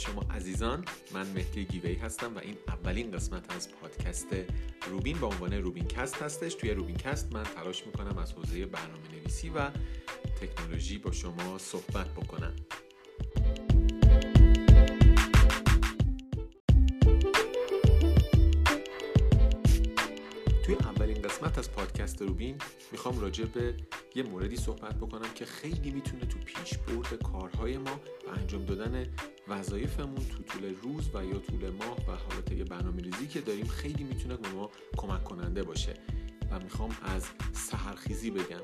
شما عزیزان من مهدی گیوی هستم و این اولین قسمت از پادکست روبین با عنوان روبین کست هستش. توی روبین کست من تلاش می‌کنم از حوزه برنامه نویسی و تکنولوژی با شما صحبت بکنم. توی اولین قسمت از پادکست روبین می‌خوام راجع به یه موردی صحبت بکنم که خیلی می‌تونه تو پیش برد کارهای ما و انجام دادن وظایفمون تو طول روز و یا طول ماه و حالت برنامه ریزی که داریم خیلی می‌تونه به ما کمک کننده باشه. و می‌خوام از سهرخیزی بگم.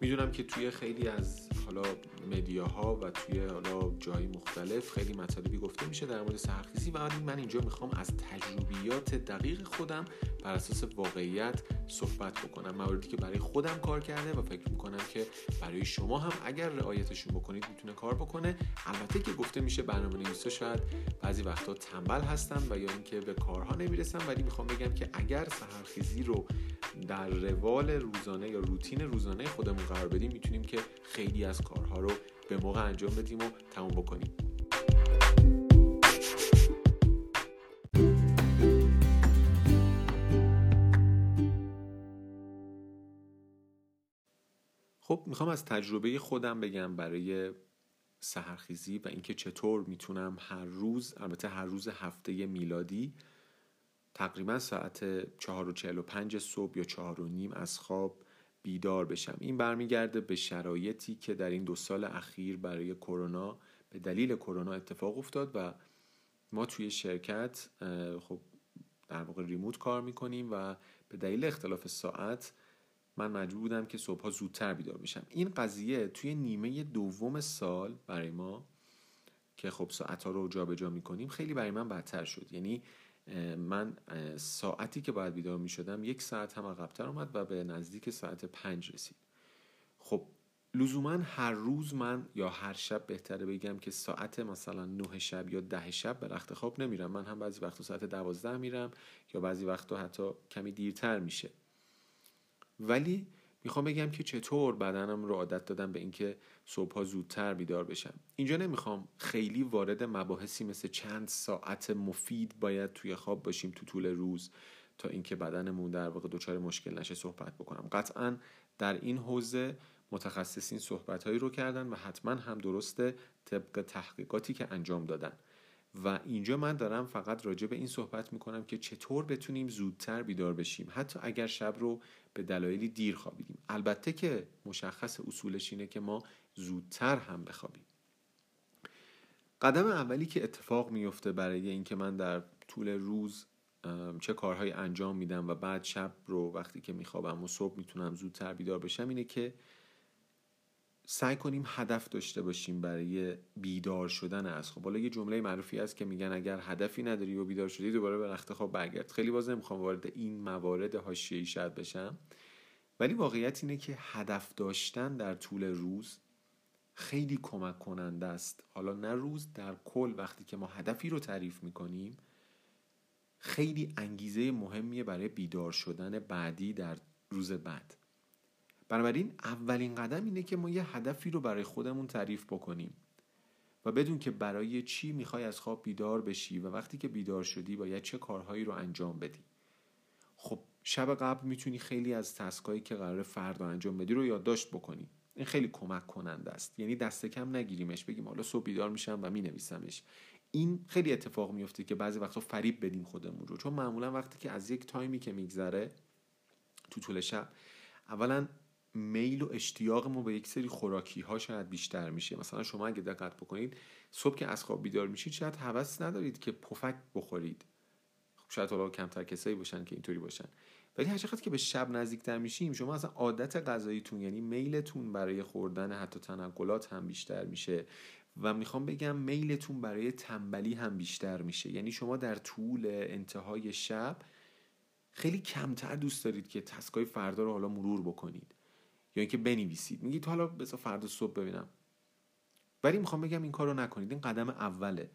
می‌دونم که توی خیلی از حالا مدیاها و توی حالا جای مختلف خیلی مطالبی گفته میشه در مورد سهرخیزی و من اینجا می‌خوام از تجربیات دقیق خودم بر اساس واقعیت صحبت بکنم. مواردی که برای خودم کار کرده و فکر می‌کنم که برای شما هم اگر رعایتشون بکنید می‌تونه کار بکنه. البته که گفته میشه برنامه نویسا شاید بعضی وقتا تنبل هستن و یا اینکه به کارها نمی‌رسن ولی می‌خوام بگم که اگر سهرخیزی رو در روال روزانه یا روتین روزانه خودمون قرار بدیم می‌تونیم که خیلی از کارها رو به موقع انجام بدیم و تموم بکنیم. خب می‌خوام از تجربه خودم بگم برای سهرخیزی و اینکه چطور می‌تونم هر روز البته هر روز هفته میلادی تقریبا ساعت چهار و چهل و پنج صبح یا چهار و نیم از خواب بیدار بشم. این برمیگرده به شرایطی که در این دو سال اخیر برای کرونا به دلیل کرونا اتفاق افتاد و ما توی شرکت خب در واقع ریموت کار می‌کنیم و به دلیل اختلاف ساعت من مجبور بودم که صبحها زودتر بیدار بشم. این قضیه توی نیمه دوم سال برای ما که خب ساعت ها رو جابجا می‌کنیم خیلی برای من بدتر شد. یعنی من ساعتی که باید بیدار می شدم یک ساعت هم عقبتر اومد و به نزدیک ساعت پنج رسید. خب لزوما هر روز من یا هر شب بهتره بگم که ساعت مثلا نه شب یا ده شب به رخت خواب نمیرم. من هم بعضی وقتا ساعت دوازده میرم یا بعضی وقتا حتی کمی دیرتر میشه. ولی می‌خوام بگم که چطور بدنم رو عادت دادم به اینکه صبحها زودتر بیدار بشم. اینجا نمی‌خوام خیلی وارد مباحثی مثل چند ساعت مفید باید توی خواب باشیم تو طول روز تا اینکه بدنمون در واقع دچار مشکل نشه صحبت بکنم. قطعا در این حوزه متخصصین صحبت هایی رو کردن و حتما هم درسته طبق تحقیقاتی که انجام دادن. و اینجا من دارم فقط راجع به این صحبت می‌کنم که چطور بتونیم زودتر بیدار بشیم. حتی اگر شب رو به دلایلی دیر خوابیدیم. البته که مشخص اصولش اینه که ما زودتر هم بخوابیم. قدم اولی که اتفاق میفته برای اینکه من در طول روز چه کارهایی انجام میدم و بعد شب رو وقتی که میخوابم و صبح می‌تونم زودتر بیدار بشم اینه که سعی کنیم هدف داشته باشیم برای بیدار شدن از. خواب حالا یه جمله معروفی هست که میگن اگر هدفی نداری و بیدار شدی دوباره به رخت خواب برگرد. خیلی باز نمی‌خوام وارد این موارد حاشیه‌ای شد بشم. ولی واقعیت اینه که هدف داشتن در طول روز خیلی کمک کننده است. حالا نه روز در کل وقتی که ما هدفی رو تعریف می‌کنیم خیلی انگیزه مهمیه برای بیدار شدن بعدی در روز بعد. بنابراین اولین قدم اینه که ما یه هدفی رو برای خودمون تعریف بکنیم و بدون که برای چی می‌خوای از خواب بیدار بشی و وقتی که بیدار شدی باید چه کارهایی رو انجام بدی. خب شب قبل می‌تونی خیلی از تسکایی که قرار فردا انجام بدی رو یادداشت بکنی. این خیلی کمک کننده است. یعنی دست کم نگیریمش بگیم حالا صبح بیدار میشم و مینویسمش. این خیلی اتفاق میفته که بعضی وقتا فریب بدیم خودمون رو. چون معمولا وقتی که از یک تایمی که میگذره تو طول شب اولا میل و اشتیاق ما به یک سری خوراکی ها شاید بیشتر میشه. مثلا شما اگه دقت بکنید صبح که از خواب بیدار میشید شاید هوس ندارید که پفک بخورید. خب شاید حالا کمتر کسایی باشن که اینطوری باشن. ولی هر که به شب نزدیکتر میشیم شما اصلا عادت غذاییتون یعنی میلتون برای خوردن حتی تنقلات هم بیشتر میشه. و می‌خوام بگم میلتون برای تنبلی هم بیشتر میشه. یعنی شما در طول انتهای شب خیلی کمتر دوست دارید که تسکای فردا رو حالا مرور بکنید. یا اینکه بنویسید. میگید حالا بذار فردا صبح ببینم. ولی می‌خوام بگم این کارو نکنید. این قدم اوله.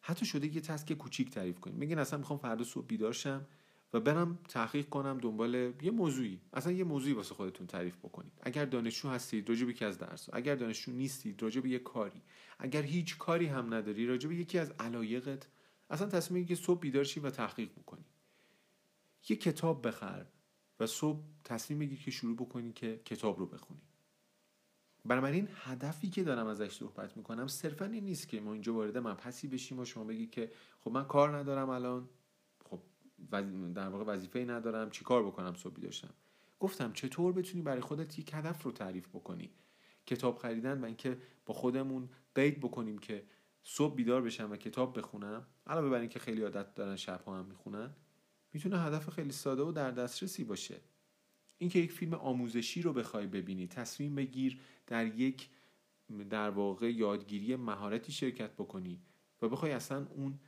حتی شده یه تسک کوچیک تعریف کنید میگین اصلا می‌خوام فردا صبح بیدار شم و برم تحقیق کنم دنبال یه موضوعی. اصلا یه موضوعی واسه خودتون تعریف بکنید. اگر دانشجو هستید راجع به یکی از درس اگر دانشجو نیستید راجع به یه کاری. اگر هیچ کاری هم نداری راجع به یکی از علایقت اصلا تصمیم که صبح بیدار شی و تحقیق بکنی. یه کتاب بخر. و صبح تصمیم بگیر که شروع بکنی که کتاب رو بخونی. بنابراین هدفی که دارم ازش صحبت می‌کنم صرفا این نیست که ما اینجا وارد مبحثی بشیم و شما بگی که خب من کار ندارم الان خب در واقع وظیفه ندارم چی کار بکنم صبح داشتم گفتم چطور بتونی برای خودت یک هدف رو تعریف بکنی؟ کتاب خریدن و اینکه با خودمون قید بکنیم که صبح بیدار بشم و کتاب بخونم علاوه بر اینکه خیلی عادت دارن شبها هم می‌خونن می‌تونه هدف خیلی ساده و در دسترسی باشه. اینکه یک فیلم آموزشی رو بخوای ببینی تصمیم بگیر در یک در واقع یادگیری مهارتی شرکت بکنی و بخوای اصلا اون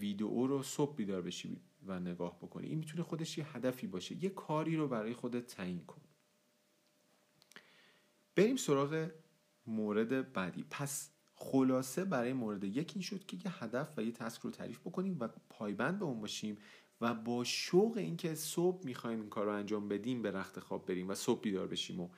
ویدئو رو صبح بیدار بشی و نگاه بکنی. این می‌تونه خودش یه هدفی باشه. یه کاری رو برای خودت تعیین کن. بریم سراغ مورد بعدی. پس خلاصه برای مورد یک این شد که یه هدف و یه تسک رو تعریف بکنیم و پایبند به اون باشیم و با شوق اینکه صبح می‌خوایم این کار رو انجام بدیم به رخت خواب بریم و صبح بیدار بشیم و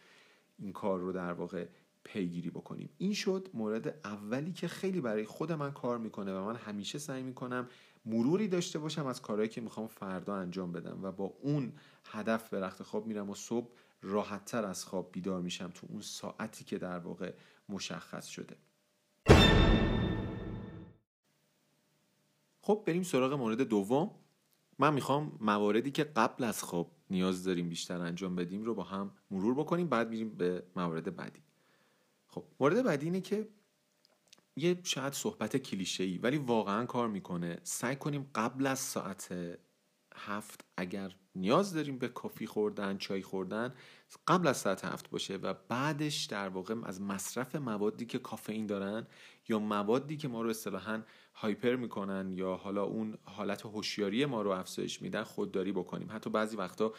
این کار رو در واقع پیگیری بکنیم. این شد مورد اولی که خیلی برای خود من کار می‌کنه و من همیشه سعی می‌کنم مروری داشته باشم از کارهایی که می‌خوام فردا انجام بدم و با اون هدف به رخت خواب میرم و صبح راحتتر از خواب بیدار میشم تو اون ساعتی که در واقع مشخص شده. خب بریم سراغ مورد دوم. من می‌خوام مواردی که قبل از خواب نیاز داریم بیشتر انجام بدیم رو با هم مرور بکنیم بعد میریم به موارد بعدی. خب مورد بعدی اینه که یه شاید صحبت کلیشه ای ولی واقعا کار می‌کنه. سعی کنیم قبل از ساعت هفت اگر نیاز داریم به کافی خوردن چای خوردن قبل از ساعت هفت باشه و بعدش در واقع از مصرف موادی که کافئین دارن یا موادی که ما رو اصطلاحا هایپر می‌کنن یا حالا اون حالت هوشیاری ما رو افزایش میدن خودداری بکنیم. حتی بعضی وقتا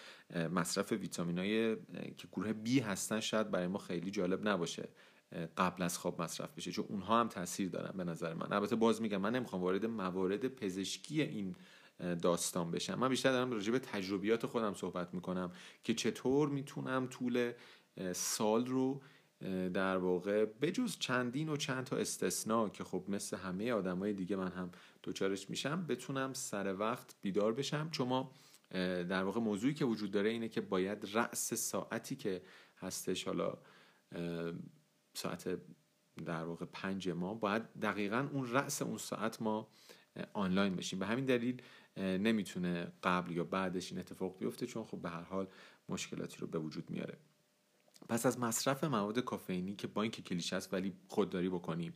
مصرف ویتامینای که گروه بی هستن شاید برای ما خیلی جالب نباشه قبل از خواب مصرف بشه. چون اونها هم تاثیر دارن به نظر من. البته باز میگم من نمی‌خوام وارد موارد پزشکی این داستان بشم. من بیشتر دارم راجع به تجربیات خودم صحبت می‌کنم که چطور می‌تونم طول سال رو در واقع بجز چندین و چند تا استثنا که خب مثل همه آدمای دیگه من هم دوچارش میشم بتونم سر وقت بیدار بشم. چون ما در واقع موضوعی که وجود داره اینه که باید رأس ساعتی که هستش حالا ساعت در واقع پنج ما باید دقیقا اون رأس اون ساعت ما آنلاین بشیم. به همین دلیل نمی‌تونه قبل یا بعدش این اتفاق بیفته چون خب به هر حال مشکلاتی رو به وجود میاره. پس از مصرف مواد کافئینی که با اینکه کلیشه است ولی خودداری بکنیم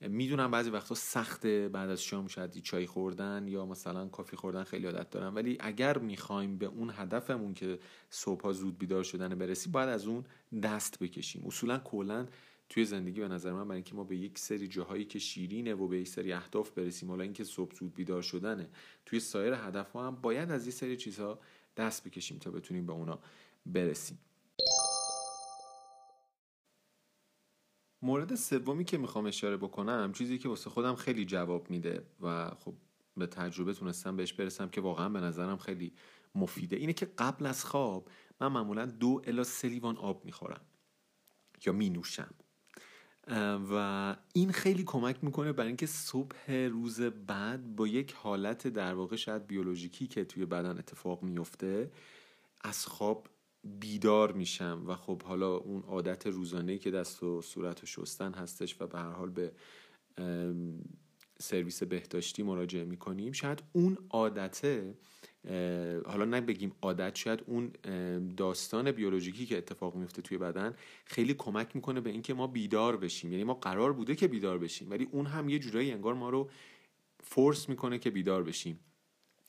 می‌دونم بعضی وقتا سخته بعد از شام شاید چای خوردن یا مثلا کافی خوردن خیلی عادت دارم. ولی اگر می‌خوایم به اون هدفمون که صبح زود بیدار شدن برسیم باید از اون دست بکشیم. اصولا کلا توی زندگی به نظر من برای اینکه ما به یک سری جاهایی که شیرینه و به یک سری اهداف برسیم حالا اینکه صبح زود بیدار شدنه توی سایر هدف ها هم باید از یه سری چیزها دست بکشیم تا بتونیم به اونا برسیم. مورد سومی که می‌خوام اشاره بکنم چیزی که واسه خودم خیلی جواب میده و خب به تجربه تونستم بهش برسم که واقعا به نظرم خیلی مفیده اینه که قبل از خواب من معمولا دو الا سه لیوان آب می‌خورم یا می نوشم و این خیلی کمک می‌کنه برای اینکه صبح روز بعد با یک حالت در واقع شاید بیولوژیکی که توی بدن اتفاق میفته از خواب بیدار میشم و خب حالا اون عادت روزانه که دست و صورت و شستن هستش و به هر حال به سرویس بهداشتی مراجعه می‌کنیم. شاید اون عادته حالا نه بگیم عادت شاید اون داستان بیولوژیکی که اتفاق میفته توی بدن خیلی کمک می‌کنه به اینکه ما بیدار بشیم. یعنی ما قرار بوده که بیدار بشیم ولی اون هم یه جورایی انگار ما رو فورس می‌کنه که بیدار بشیم.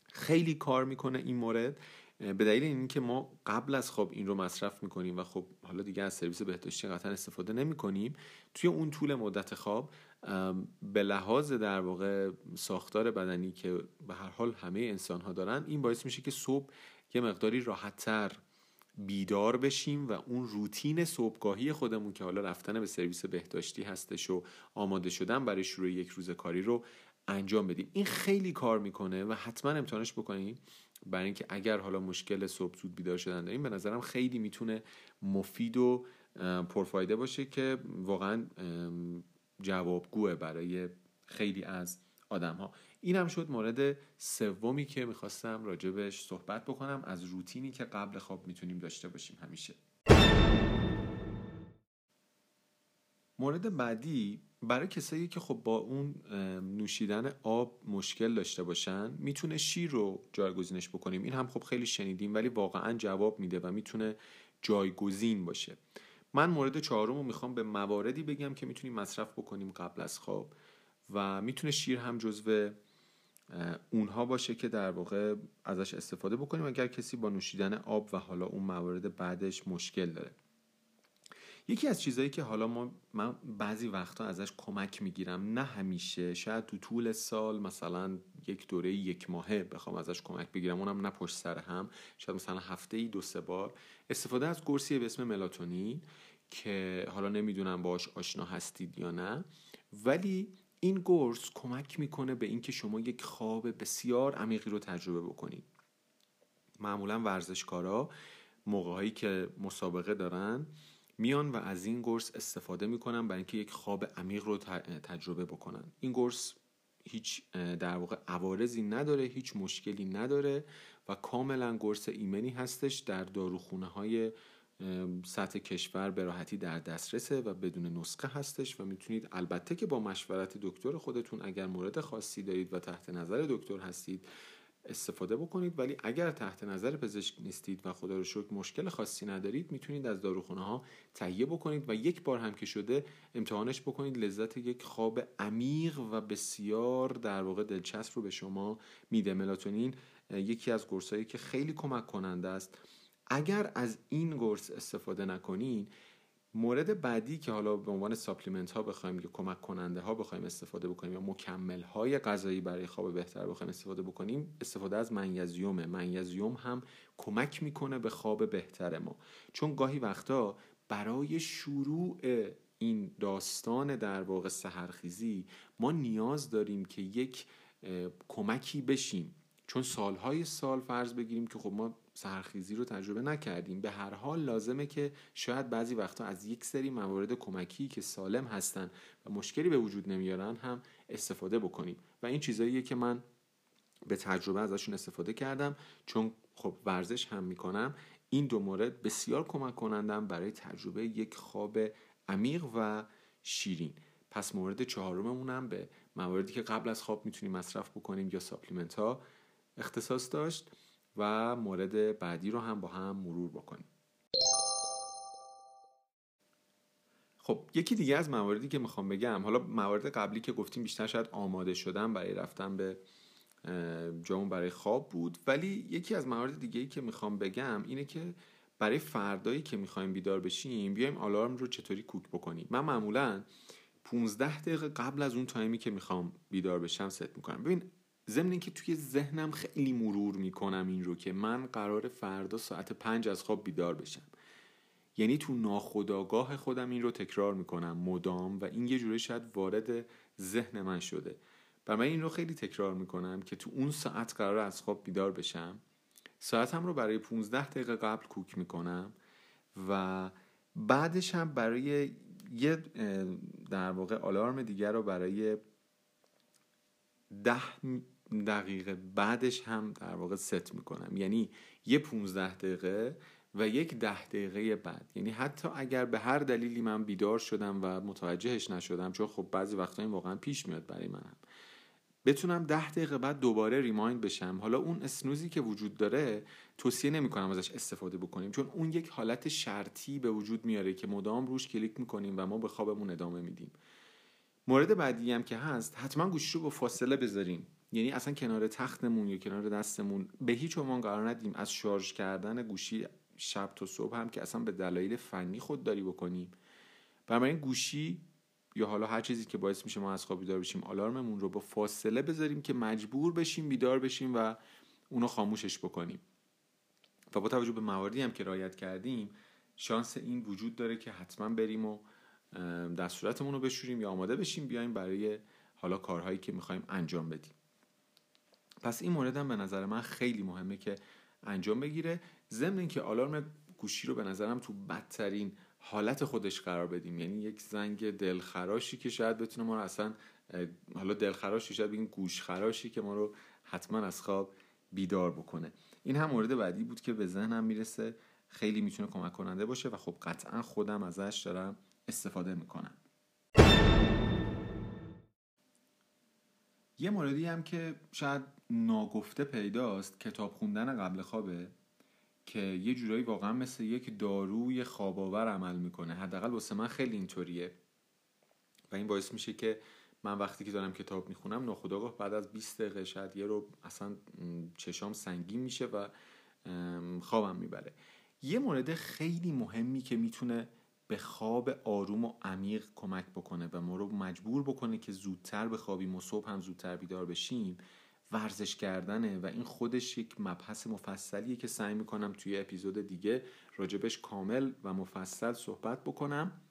خیلی کار می‌کنه این مورد. به دلیل اینکه ما قبل از خواب این رو مصرف می‌کنیم و خب حالا دیگه از سرویس بهداشتی قطعا استفاده نمی‌کنیم توی اون طول مدت خواب به لحاظ در واقع ساختار بدنی که به هر حال همه انسان ها دارن این باعث میشه که صبح یه مقداری راحتتر بیدار بشیم و اون روتین صبحگاهی خودمون که حالا رفتن به سرویس بهداشتی هستش و آماده شدن برای شروع یک روز کاری رو انجام بدیم. این خیلی کار می‌کنه و حتما امتحانش بکنیم برای اینکه اگر حالا مشکل صبح زود بیدار شدن داریم به نظرم خیلی می‌تونه مفید و پرفایده باشه که واقعا جوابگوه برای خیلی از آدم ها این هم شد مورد سومی که می‌خواستم راجبش صحبت بکنم از روتینی که قبل خواب می‌تونیم داشته باشیم همیشه. مورد بعدی برای کسایی که خب با اون نوشیدن آب مشکل داشته باشن می‌تونه شیر رو جایگزینش بکنیم. این هم خب خیلی شنیدیم ولی واقعا جواب میده و می‌تونه جایگزین باشه. من مورد چهارم رو می‌خوام به مواردی بگم که می‌تونیم مصرف بکنیم قبل از خواب و می‌تونه شیر هم جزو اونها باشه که در واقع ازش استفاده بکنیم اگر کسی با نوشیدن آب و حالا اون موارد بعدش مشکل داره. یکی از چیزهایی که حالا ما من بعضی وقتا ازش کمک می‌گیرم نه همیشه شاید تو طول سال مثلا یک دوره یک ماهه بخوام ازش کمک بگیرم اونم نه پشت سر هم. شاید مثلا هفته ای دو سه بار. استفاده از قرصی به اسم ملاتونین که حالا نمی‌دونم باش آشنا هستید یا نه. ولی این قرص کمک می‌کنه به اینکه شما یک خواب بسیار عمیقی رو تجربه بکنید. معمولا ورزشکارا موقعهایی که مسابقه دارن میان و از این قرص استفاده می‌کنن برای اینکه یک خواب عمیق رو تجربه بکنن. این قرص هیچ در واقع عوارضی نداره هیچ مشکلی نداره و کاملا قرص ایمنی هستش در داروخونه های سطح کشور به راحتی در دسترسه و بدون نسخه هستش و می‌تونید البته که با مشورت دکتر خودتون اگر مورد خاصی دارید و تحت نظر دکتر هستید استفاده بکنید ولی اگر تحت نظر پزشک نیستید و خدا رو شکر مشکل خاصی ندارید می‌تونید از داروخونه ها تهیه بکنید و یک بار هم که شده امتحانش بکنید. لذت یک خواب عمیق و بسیار در واقع دلچسب رو به شما میده. ملاتونین یکی از قرصایی که خیلی کمک کننده است. اگر از این قرص استفاده نکنین مورد بعدی که حالا به عنوان ساپلیمنت ها بخوایم یا کمک کننده ها بخوایم استفاده بکنیم یا مکمل های غذایی برای خواب بهتر بخوایم استفاده بکنیم استفاده از منیزیومه منیزیوم هم کمک می‌کنه به خواب بهتر ما. چون گاهی وقتا برای شروع این داستان در واقع سهرخیزی ما نیاز داریم که یک کمکی بشیم. چون سالهای سال فرض بگیریم که خب ما سرخیزی رو تجربه نکردیم. به هر حال لازمه که شاید بعضی وقتا از یک سری موارد کمکی که سالم هستن و مشکلی به وجود نمیارن هم استفاده بکنیم. و این چیزاییه که من به تجربه ازشون استفاده کردم. چون خب ورزش هم می‌کنم. این دو مورد بسیار کمک کنندم برای تجربه یک خواب عمیق و شیرین. پس مورد چهارممونم به مواردی که قبل از خواب می‌تونیم مصرف بکنیم یا ساپلیمنت ها اختصاص داشت و مورد بعدی رو هم با هم مرور بکنیم. خب یکی دیگه از مواردی که می‌خوام بگم حالا موارد قبلی که گفتیم بیشتر شاید آماده شدن برای رفتن به جامون برای خواب بود ولی یکی از موارد دیگه ای که می‌خوام بگم اینه که برای فردایی که می‌خوایم بیدار بشیم بیایم آلارم رو چطوری کوک بکنیم. من معمولا 15 دقیقه قبل از اون تایمی که می‌خوام بیدار بشم ست می‌کنم. ببین ضمن اینکه توی ذهنم خیلی مرور می‌کنم این رو که من قرار فردا ساعت پنج از خواب بیدار بشم. یعنی تو ناخداگاه خودم این رو تکرار می‌کنم مدام و این یه جوری شاید وارد ذهن من شده. و من این رو خیلی تکرار می‌کنم که تو اون ساعت قرار از خواب بیدار بشم. ساعتم رو برای 15 دقیقه قبل کوک می‌کنم و بعدش هم برای یه در واقع آلارم دیگر رو برای ده دقیقه بعدش هم در واقع ست می‌کنم. یعنی یه 15 دقیقه و یک ده دقیقه بعد. یعنی حتی اگر به هر دلیلی من بیدار شدم و متوجهش نشدم چون خب بعضی وقتا این واقعا پیش میاد برای منم. بتونم ده دقیقه بعد دوباره ریمایند بشم. حالا اون اسنوزی که وجود داره توصیه نمی کنم ازش استفاده بکنیم چون اون یک حالت شرطی به وجود میاره که مدام روش کلیک می‌کنیم و ما به خوابمون ادامه میدیم. مورد بعدی هم که هست حتما گوشی رو با فاصله بذاریم. یعنی اصلا کنار تختمون یا کنار دستمون به هیچ عنوان قرار ندیم از شارژ کردن گوشی شب تا صبح هم که اصلا به دلایل فنی خودداری بکنیم. بنابراین گوشی یا حالا هر چیزی که باعث میشه ما از خواب بیدار بشیم آلارممون رو با فاصله بذاریم که مجبور بشیم بیدار بشیم و اونو خاموشش بکنیم. و با توجه به مواردی هم که رایت کردیم شانس این وجود داره که حتما بریم و دستورتمون رو بشوریم یا آماده بشیم بیایم برای حالا کارهایی که می‌خوایم انجام بدیم. پس این مورد هم به نظر من خیلی مهمه که انجام بگیره. ضمن اینکه آلارم گوشی رو به نظرم تو بدترین حالت خودش قرار بدیم. یعنی یک زنگ دلخراشی که شاید بتونه ما رو اصلا حالا دلخراشی شاید بگیم گوشخراشی که ما رو حتما از خواب بیدار بکنه. این هم مورد بعدی بود که به ذهنم می‌رسه. خیلی می‌تونه کمک کننده باشه و خب قطعا خودم ازش دارم استفاده می‌کنم. یه موردی هم که شاید ناگفته پیداست کتاب خوندن قبل خوابه که یه جورایی واقعا مثل یک داروی خواباور عمل می‌کنه. حداقل واسه من خیلی اینطوریه. و این باعث میشه که من وقتی که دارم کتاب می‌خونم ناخداگاه بعد از 20 دقیقه شاید یه رو اصلا چشام سنگین میشه و خوابم می‌بره. یه مورد خیلی مهمی که می‌تونه به خواب آروم و عمیق کمک بکنه و ما رو مجبور بکنه که زودتر بخوابیم و صبح هم زودتر بیدار بشیم ورزش کردنه و این خودش یک مبحث مفصلیه که سعی می‌کنم توی اپیزود دیگه راجبش کامل و مفصل صحبت بکنم.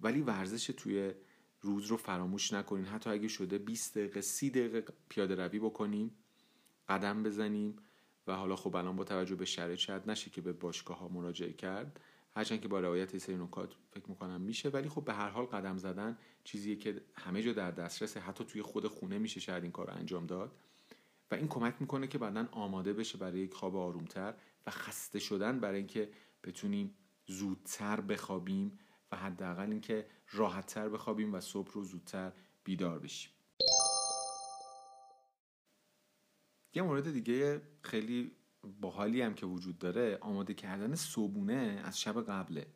ولی ورزش توی روز رو فراموش نکنین. حتی اگه شده 20 دقیقه 30 دقیقه پیاده روی بکنیم قدم بزنیم و حالا خب الان با توجه به شرایط شاید نشه که به باشگاه ها مراجعه کرد. هرچند که با رعایت سری نکات فکر می‌کنم میشه ولی خب به هر حال قدم زدن چیزیه که همه جا در دسترسه. حتی توی خود خونه میشه شاید این کار انجام داد. و این کمک می‌کنه که بعدا آماده بشه برای یک خواب آرومتر و خسته شدن برای اینکه بتونیم زودتر بخوابیم و حداقل اینکه راحتتر بخوابیم و صبح رو زودتر بیدار بشیم. یه مورد دیگه خیلی باحالی هم که وجود داره آماده کردن صبونه از شب قبله.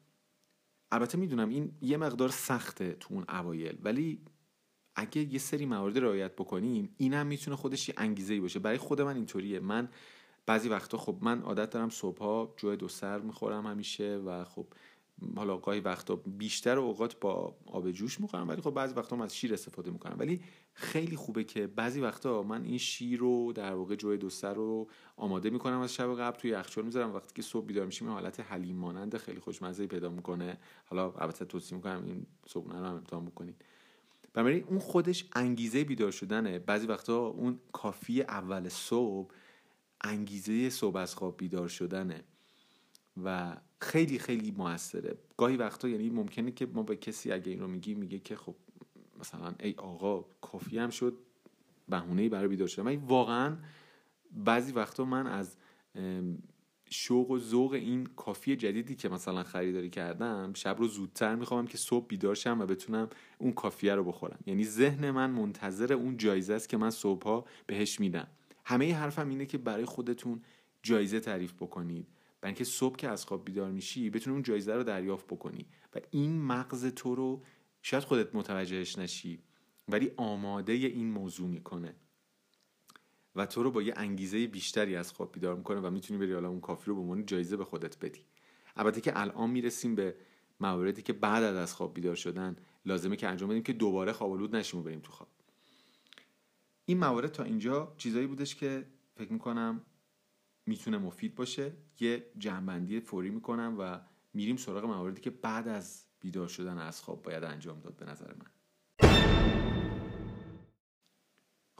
البته می‌دونم این یه مقدار سخته تو اون اوایل ولی اگه یه سری موارد رعایت بکنیم اینم می‌تونه خودش یه انگیزه ای باشه. برای خود من اینطوریه. من بعضی وقتا خب من عادت دارم صبحها جوی دو سر می‌خورم همیشه و خب حالا گاهی وقتا بیشتر اوقات با آب جوش می‌خورم ولی خب بعضی وقتا از شیر استفاده می‌کنم. ولی خیلی خوبه که بعضی وقتا من این شیر رو در واقع جوی دوستر رو آماده می‌کنم از شب قبل توی یخچال می‌ذارم. وقتی که صبح بیدار میشیم حالت حلیم مانند خیلی خوشمزه پیدا می‌کنه. حالا البته توصیه می‌کنم این صبحونه رو هم امتحان بکنید بنابراین اون خودش انگیزه بیدار شدنه. بعضی وقتا اون کافی اول صبح انگیزه صبح از خواب بیدار شدنه و خیلی خیلی موثره. گاهی وقتا یعنی ممکنه که ما به کسی اگه این رو میگی میگه که خب مثلا ای آقا کافی هم شد بهونه برای بیدار شدن. من واقعا بعضی وقتا من از شوق و ذوق این کافی جدیدی که مثلا خریداری کردم شب رو زودتر می‌خوام که صبح بیدار شم و بتونم اون کافیه رو بخورم. یعنی ذهن من منتظر اون جایزه است که من صبحها بهش میدم. همه حرفم اینه که برای خودتون جایزه تعریف بکنید برای اینکه صبح که از خواب بیدار میشی بتونی اون جایزه رو دریافت بکنی و این مغز تو رو شاید خودت متوجهش نشی ولی آماده این موضوع می‌کنه. و تو رو با یه انگیزه بیشتری از خواب بیدار می‌کنه و می‌تونی بری حالا اون کافی رو به عنوان جایزه به خودت بدی. البته که الان می‌رسیم به مواردی که بعد از خواب بیدار شدن لازمه که انجام بدیم که دوباره خواب نشیم و بریم تو خواب. این موارد تا اینجا چیزایی بودش که فکر می‌کنم می‌تونه مفید باشه. یه جنبندی فوری می‌کنم و میریم سراغ مواردی که بعد از بیدار شدن از خواب باید انجام داد به نظر من.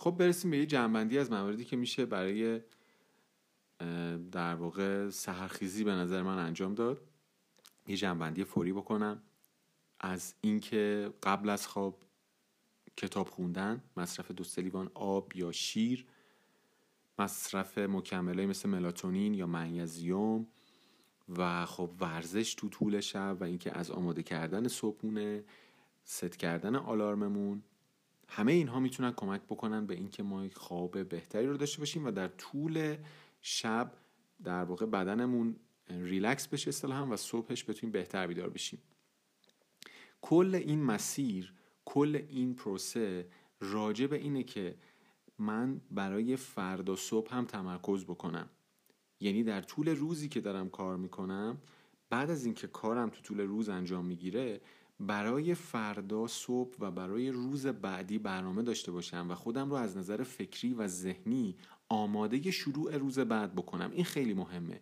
خب برسیم به یه جنبندی از مواردی که میشه برای در واقع سهرخیزی به نظر من انجام داد. یه جنبندی فوری بکنم. از اینکه قبل از خواب کتاب خوندن مصرف دو لیوان آب یا شیر مصرف مکمله مثل ملاتونین یا منیزیوم و خب ورزش تو طول شب و اینکه از آماده کردن صبحونه ست کردن آلارممون همه اینها می‌تونن کمک بکنن به اینکه ما خواب بهتری رو داشته باشیم و در طول شب در واقع بدنمون ریلکس بشه اصطلاحا و صبحش بتونیم بهتر بیدار بشیم. کل این مسیر کل این پروسه راجع به اینه که من برای فردا صبح هم تمرکز بکنم. یعنی در طول روزی که دارم کار می‌کنم بعد از اینکه کارم تو طول روز انجام می‌گیره برای فردا صبح و برای روز بعدی برنامه داشته باشم و خودم رو از نظر فکری و ذهنی آماده شروع روز بعد بکنم. این خیلی مهمه.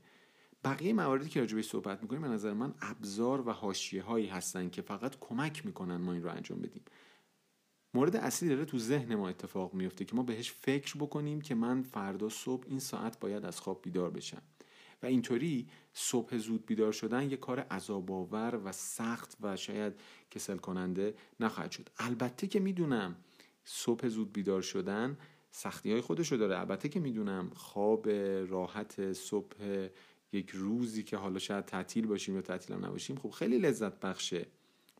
بقیه مواردی که راجبه صحبت می‌کنیم به نظر من ابزار و حاشیه هایی هستن که فقط کمک می‌کنن ما این رو انجام بدیم. مورد اصلی داره تو ذهن ما اتفاق میفته که ما بهش فکر بکنیم که من فردا صبح این ساعت باید از خواب بیدار بشم. و اینطوری صبح زود بیدار شدن یه کار عذاب آور و سخت و شاید کسل کننده نخواهد شد. البته که می‌دونم صبح زود بیدار شدن سختی های خودشو داره. البته که می‌دونم خواب راحت صبح یک روزی که حالا شاید تعطیل باشیم یا تعطیل هم نباشیم خب خیلی لذت بخشه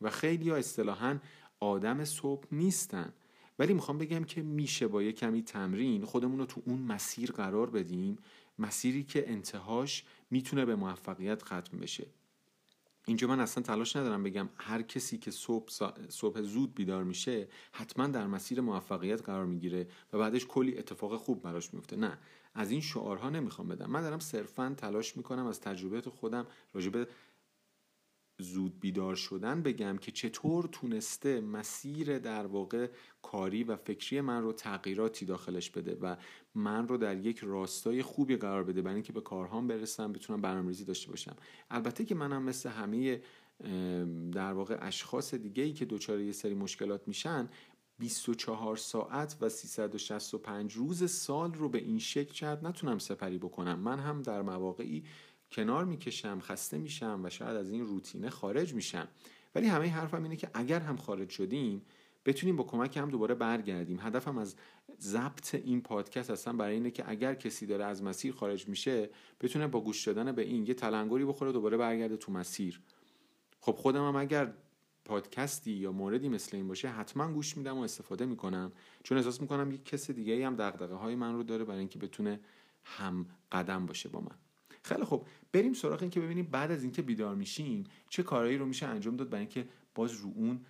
و خیلی ها اصطلاحا آدم صبح نیستن. ولی می‌خوام بگم که میشه با یه کمی تمرین خودمون رو تو اون مسیر قرار بدیم مسیری که انتهاش می‌تونه به موفقیت ختم بشه. اینجا من اصلا تلاش ندارم بگم هر کسی که صبح, صبح زود بیدار میشه حتما در مسیر موفقیت قرار می‌گیره و بعدش کلی اتفاق خوب براش میفته نه از این شعارها نمی‌خوام بدم. من دارم صرفا تلاش می‌کنم از تجربیات خودم راجبه زود بیدار شدن بگم که چطور تونسته مسیر در واقع کاری و فکری من رو تغییراتی داخلش بده و من رو در یک راستای خوبی قرار بده برای اینکه به کارهام برسم بتونم برنامه‌ریزی داشته باشم. البته که منم مثل همه در واقع اشخاص دیگه ای که دچار یه سری مشکلات میشن 24 ساعت و 365 روز سال رو به این شکل شاید نتونم سپری بکنم. من هم در مواقعی کنار می‌کشم خسته میشم و شاید از این روتینه خارج میشم. ولی همه حرفم اینه که اگر هم خارج شدیم بتونیم با کمک هم دوباره برگردیم. هدفم از ضبط این پادکست هستم برای اینه که اگر کسی داره از مسیر خارج میشه بتونه با گوش دادن به این یه تلنگری بخوره دوباره برگرده تو مسیر. خب خودم هم اگر پادکستی یا موردی مثل این باشه حتما گوش میدم و استفاده می‌کنم. چون احساس می‌کنم یک کس دیگه هم دغدغه های من رو داره برای اینکه بتونه هم قدم باشه با من. خیلی خب بریم سراغ این که ببینیم بعد از اینکه بیدار میشیم چه کارهایی رو میشه انجام داد برای اینکه باز رو اون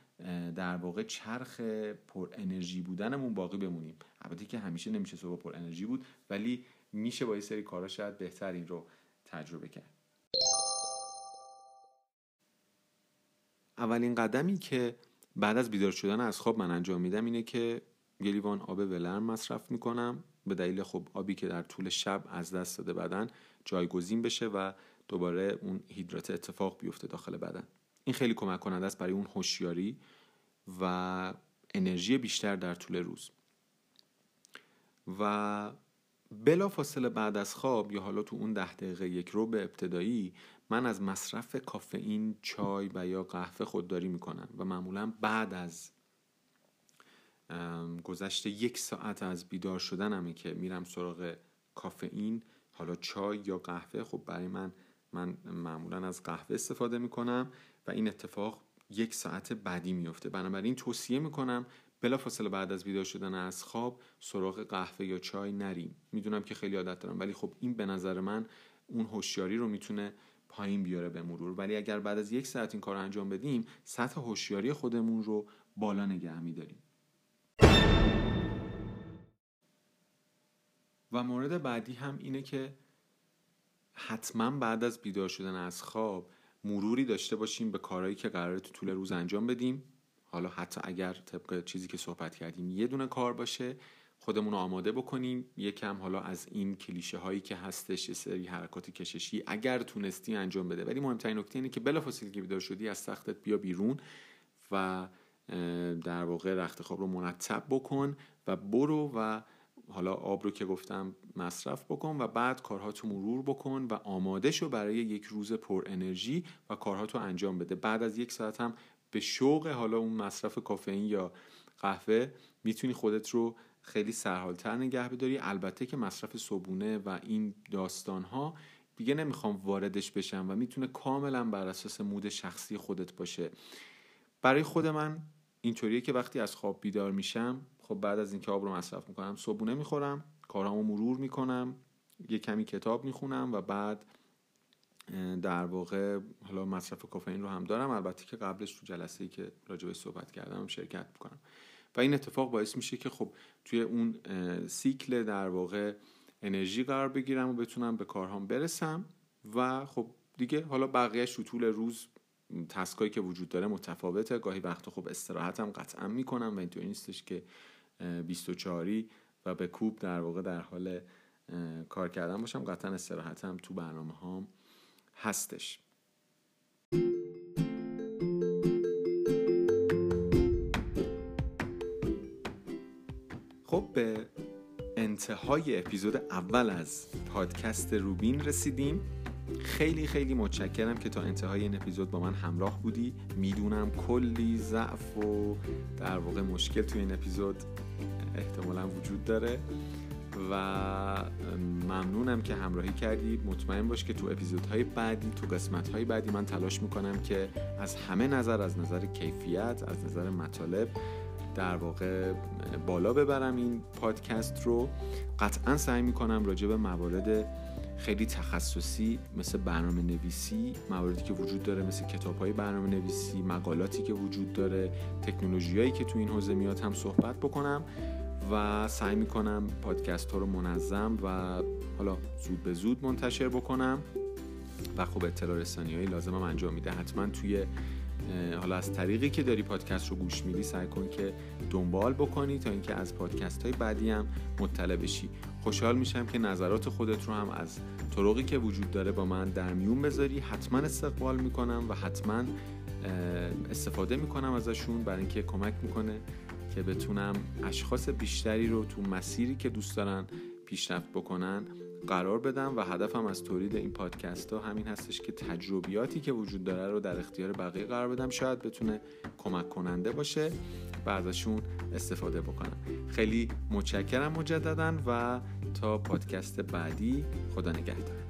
در واقع چرخ پر انرژی بودنمون باقی بمونیم. البته که همیشه نمیشه صبح پر انرژی بود ولی میشه با یه سری کارا شاید بهتر این رو تجربه کرد. اولین قدمی که بعد از بیدار شدن از خواب من انجام میدم اینه که یه لیوان آب ولرم مصرف می‌کنم. به دلیل خب آبی که در طول شب از دست داده بدن جایگزین بشه و دوباره اون هیدرات اتفاق بیفته داخل بدن. این خیلی کمک کننده است برای اون هوشیاری و انرژی بیشتر در طول روز. و بلا فاصله بعد از خواب یا حالا تو اون ده دقیقه یک رو به ابتدایی من از مصرف کافئین چای و یا قهوه خودداری می‌کنم و معمولا بعد از گذشته یک ساعت از بیدار شدنمه که میرم سراغ کافئین حالا چای یا قهوه. خب برای من من معمولا از قهوه استفاده می‌کنم و این اتفاق یک ساعت بعدی میفته بنابراین توصیه می‌کنم بلا فاصله بعد از بیدار شدن از خواب سراغ قهوه یا چای نریم. می‌دونم که خیلی عادت دارم ولی خب این به نظر من اون هوشیاری رو می‌تونه پایین بیاره به مرور. ولی اگر بعد از یک ساعت این کار رو انجام بدیم سطح هوشیاری خودمون رو بالا نگه میداریم. و مورد بعدی هم اینه که حتما بعد از بیدار شدن از خواب مروری داشته باشیم به کارهایی که قراره تو طول روز انجام بدیم. حالا حتی اگر طبق چیزی که صحبت کردیم یه دونه کار باشه خودمون رو آماده بکنیم. یکم حالا از این کلیشه هایی که هستش یه سری حرکات کششی اگر تونستی انجام بده. ولی مهمترین نکته اینه که بلافاصله که بیدار شدی از تختت بیا بیرون و در واقع رخت خواب رو مرتب بکن و برو و حالا آب رو که گفتم مصرف بکن و بعد کارها تو مرور بکن و آماده شو برای یک روز پر انرژی و کارها تو انجام بده. بعد از یک ساعت هم به شوق حالا اون مصرف کافئین یا قهوه می‌تونی خودت رو خیلی سرحالتر نگه بداری. البته که مصرف صبونه و این داستان ها دیگه نمی‌خوام واردش بشم و می‌تونه کاملا بر اساس مود شخصی خودت باشه. برای خود من اینطوریه که وقتی از خواب بیدار میشم خب بعد از اینکه آب رو مصرف می‌کنم صبونه می‌خورم کارامو مرور می‌کنم یه کمی کتاب می‌خونم و بعد در واقع حالا مصرف کافئین رو هم دارم. البته که قبلش تو جلسه ای که راجبش صحبت کردم شرکت می‌کنم. و این اتفاق باعث میشه که خب توی اون سیکل در واقع انرژی قرار بگیرم و بتونم به کارهام برسم و خب دیگه حالا بقیه تو طول روز تسکایی که وجود داره متفاوته. گاهی وقتا خب استراحتم قطعا می‌کنم و اینطوری نیستش که 24 و به کوب در واقع در حال کار کردن باشم. قطعا استراحتم تو برنامه هام هستش به انتهای اپیزود اول از پادکست روبین رسیدیم. خیلی خیلی متشکرم که تا انتهای این اپیزود با من همراه بودی. می‌دونم کلی ضعف و در واقع مشکل توی این اپیزود احتمالا وجود داره و ممنونم که همراهی کردی. مطمئن باش که تو اپیزودهای بعدی تو قسمتهای بعدی من تلاش می‌کنم که از همه نظر از نظر کیفیت از نظر مطالب در واقع بالا ببرم این پادکست رو. قطعا سعی می‌کنم راجع به موارد خیلی تخصصی مثل برنامه نویسی مواردی که وجود داره مثل کتاب های برنامه نویسی مقالاتی که وجود داره تکنولوژی که تو این حوزه میاد هم صحبت بکنم و سعی می‌کنم پادکست ها رو منظم و حالا زود به زود منتشر بکنم و خب اطلاع رسانی های لازم هم انجام میده. حتما توی حالا از طریقی که داری پادکست رو گوش میدی سعی کن که دنبال بکنی تا اینکه از پادکست های بعدی هم مطلع بشی. خوشحال میشم که نظرات خودت رو هم از طرقی که وجود داره با من در میون بذاری. حتما استقبال می‌کنم و حتما استفاده می‌کنم ازشون برای اینکه کمک می‌کنه که بتونم اشخاص بیشتری رو تو مسیری که دوست دارن پیشرفت بکنن قرار بدم و هدفم از تولید این پادکست ها همین هستش که تجربیاتی که وجود داره رو در اختیار بقیه قرار بدم. شاید بتونه کمک کننده باشه و ازشون استفاده بکنم. خیلی متشکرم مجددا و تا پادکست بعدی. خدا نگهدار.